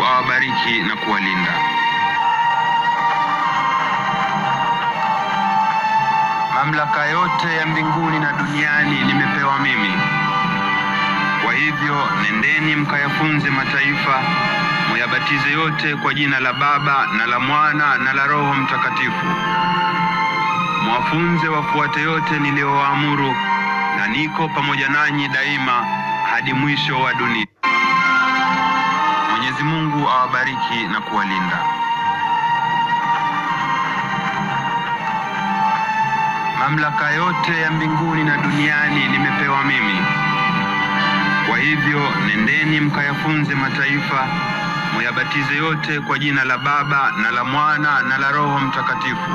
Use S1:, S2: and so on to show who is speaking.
S1: Mungu awabariki na kuwalinda. Mamlaka yote ya mbinguni na duniani nimepewa mimi. Kwa hivyo nendeni mkayafunze mataifa, muyabatize yote kwa jina la Baba na la Mwana na la Roho Mtakatifu. Mwafunze wafuate yote niliyowaamuru, na niko pamoja nanyi daima hadi mwisho wa dunia. Mwenyezi Mungu awabariki na kuwalinda. Mamlaka yote ya mbinguni na duniani nimepewa mimi. Kwa hivyo nendeni mkayafunze mataifa, muyabatize yote kwa jina la Baba na la Mwana na la Roho Mtakatifu.